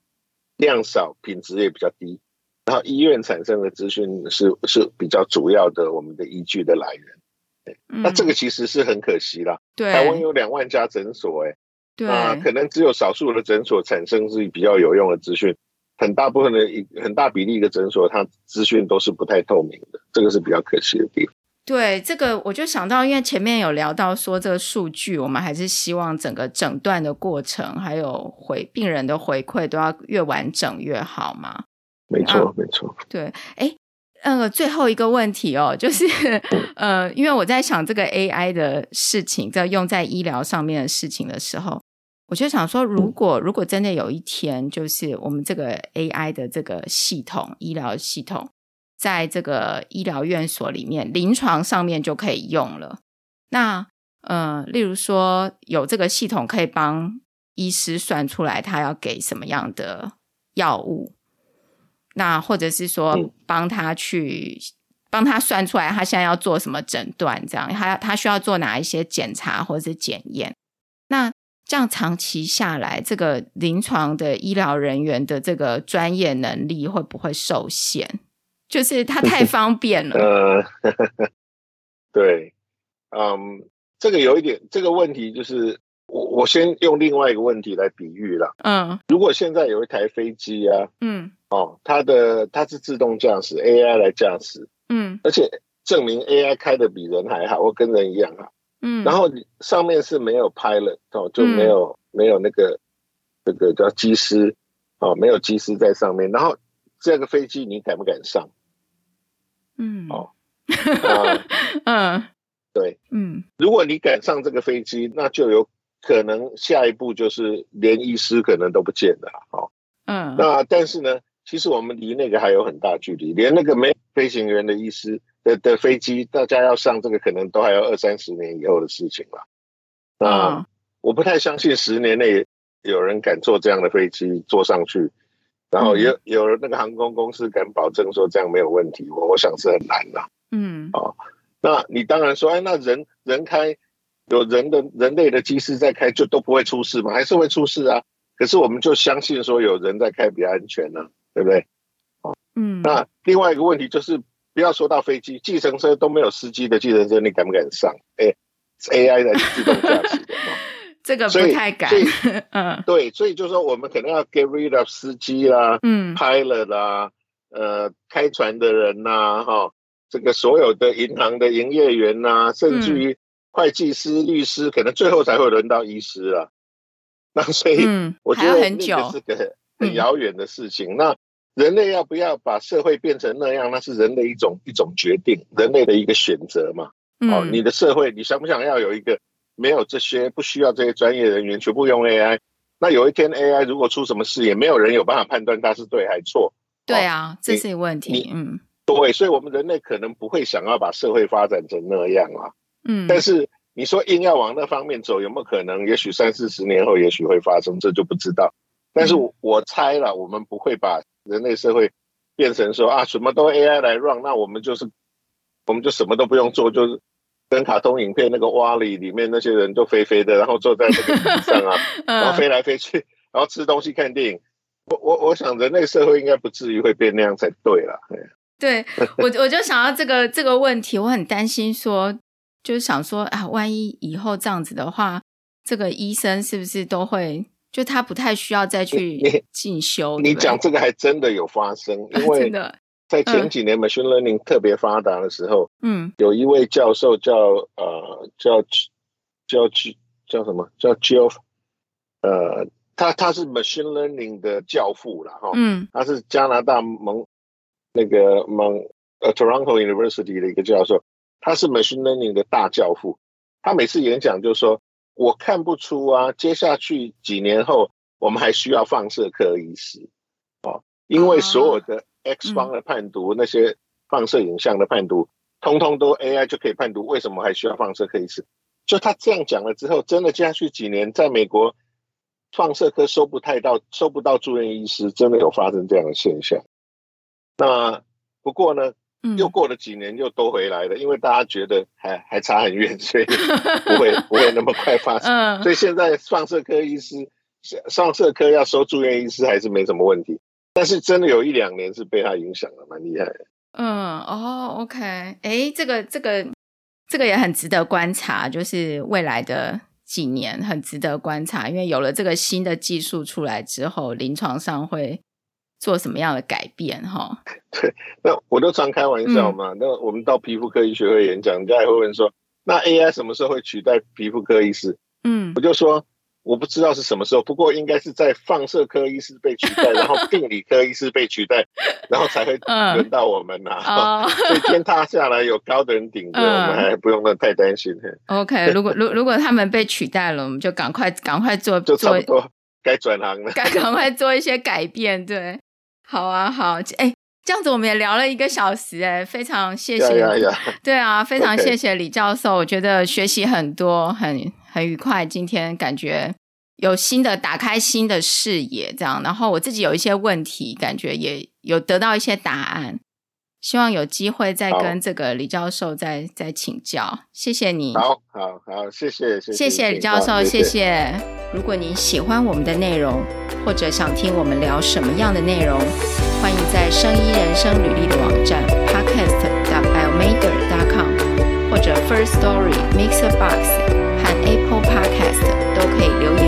量少，品质也比较低，然后医院产生的资讯是是比较主要的，我们的依据的来源。嗯、那这个其实是很可惜啦。对，台湾有两万家诊所，哎，对，啊可能只有少数的诊所产生是比较有用的资讯，很大部分的一很大比例的诊所，它资讯都是不太透明的，这个是比较可惜的地方。对这个，我就想到，因为前面有聊到说这个数据，我们还是希望整个诊断的过程，还有回病人的回馈都要越完整越好嘛。没错，啊、没错。对，哎，那个最后一个问题哦，就是 呃，因为我在想这个 AI 的事情，在用在医疗上面的事情的时候，我就想说，如果如果真的有一天，就是我们这个 AI 的这个系统，医疗系统。在这个医疗院所里面，临床上面就可以用了。那呃，例如说有这个系统可以帮医师算出来他要给什么样的药物，那或者是说帮他去帮他算出来他现在要做什么诊断，这样他他需要做哪一些检查或者是检验。那这样长期下来，这个临床的医疗人员的这个专业能力会不会受限？就是它太 方便了。呃呵呵，对，嗯，这个有一点，这个问题就是我我先用另外一个问题来比喻了。嗯，如果现在有一台飞机啊，嗯，哦，它的它是自动驾驶，AI 来驾驶，嗯，而且证明 AI 开的比人还好，或跟人一样好，嗯，然后上面是没有 pilot 哦，就没有、嗯、没有那个这个叫机师哦，没有机师在上面，然后这个飞机你敢不敢上？嗯，哦，嗯，对，嗯，如果你敢上这个飞机，那就有可能下一步就是连医师可能都不见了，哦，嗯，那但是呢，其实我们离那个还有很大距离，连那个没飞行员的医师的的飞机，大家要上这个可能都还要二三十年以后的事情了。那我不太相信十年内有人敢坐这样的飞机坐上去。然后有有那个航空公司敢保证说这样没有问题，我我想是很难的。嗯，哦，那你当然说，哎，那人人开有人的人类的机师在开，就都不会出事吗？还是会出事啊？可是我们就相信说有人在开比较安全呢，对不对？哦，嗯。那另外一个问题就是，不要说到飞机，计程车都没有司机的计程车，你敢不敢上？哎，AI 的自动驾驶的。这个不太敢，嗯，对，所以就是说，我们可能要 get rid of 司机啦，嗯，pilot 啦，呃，开船的人呐、啊，哈，这个所有的银行的营业员呐、啊，甚至于会计师、律师，可能最后才会轮到医师了。那所以，我觉得那个是个很遥远的事情。那人类要不要把社会变成那样？那是人类一种一种决定，人类的一个选择嘛。哦，你的社会，你想不想要有一个？没有这些，不需要这些专业人员，全部用 AI。那有一天 AI 如果出什么事，也没有人有办法判断它是对还是错。对啊，这是一个问题。嗯，对，所以我们人类可能不会想要把社会发展成那样啊。嗯，但是你说硬要往那方面走，有没有可能？也许三四十年后，也许会发生，这就不知道。但是我猜了，我们不会把人类社会变成说啊，什么都 AI 来 run，那我们就是我们就什么都不用做，就是跟卡通影片那个 WALL-E 里面那些人就飞飞的，然后坐在那个椅上啊，然后飞来飞去，然后吃东西看电影。我我我想着那个社会应该不至于会变那样才对了。对，我我就想到这个这个问题，我很担心说，就是想说啊，万一以后这样子的话，这个医生是不是都会？就他不太需要再去进修。你讲这个还真的有发生，因为在前几年 machine learning 特别发达的时候，嗯，有一位教授叫呃叫叫叫叫什么叫 Geoff 呃，他他是 machine learning 的教父了哈，嗯，他是加拿大蒙那个蒙呃 Toronto University 的一个教授，他是 machine learning 的大教父，他每次演讲就说。我看不出啊，接下去几年后，我们还需要放射科医师哦，因为所有的 X 光的判读，啊嗯、那些放射影像的判读，通通都 AI 就可以判读，为什么还需要放射科医师？就他这样讲了之后，真的接下去几年，在美国放射科收不太到，收不到住院医师，真的有发生这样的现象。那不过呢？又过了几年，又都回来了，因为大家觉得还还差很远，所以不会不会那么快发生。所以现在放射科医师、放射科要收住院医师还是没什么问题。但是真的有一两年是被他影响了，蛮厉害的。嗯，哦，OK，哎，这个这个这个也很值得观察，就是未来的几年很值得观察，因为有了这个新的技术出来之后，临床上会。做什么样的改变？哈，对，那我都常开玩笑嘛。嗯、那我们到皮肤科医学会演讲，人家也会问说：“那 AI 什么时候会取代皮肤科医师？”嗯，我就说我不知道是什么时候，不过应该是在放射科医师被取代，然后病理科医师被取代，然后才会 轮到我们呐、啊。嗯、所以天塌下来有高的人顶着，嗯、我们还不用那太担心。OK，如果如如果他们被取代了，我们就赶快赶快做，就差不多该转行了，该赶快做一些改变。对。好啊，好，哎，这样子我们也聊了一个小时，哎，非常谢谢，yeah, yeah, yeah. 对啊，非常谢谢李教授.我觉得学习很多，很很愉快，今天感觉有新的打开新的视野，这样，然后我自己有一些问题，感觉也有得到一些答案。希望有机会再跟这个李教授再再请教，谢谢你。好，好，好，谢谢，谢谢，谢谢李教授，谢谢。谢谢。如果你喜欢我们的内容，或者想听我们聊什么样的内容，欢迎在生医人生履历的网站 podcast.biomaker.com 或者 First Story Mixer Box 和 Apple Podcast 都可以留言。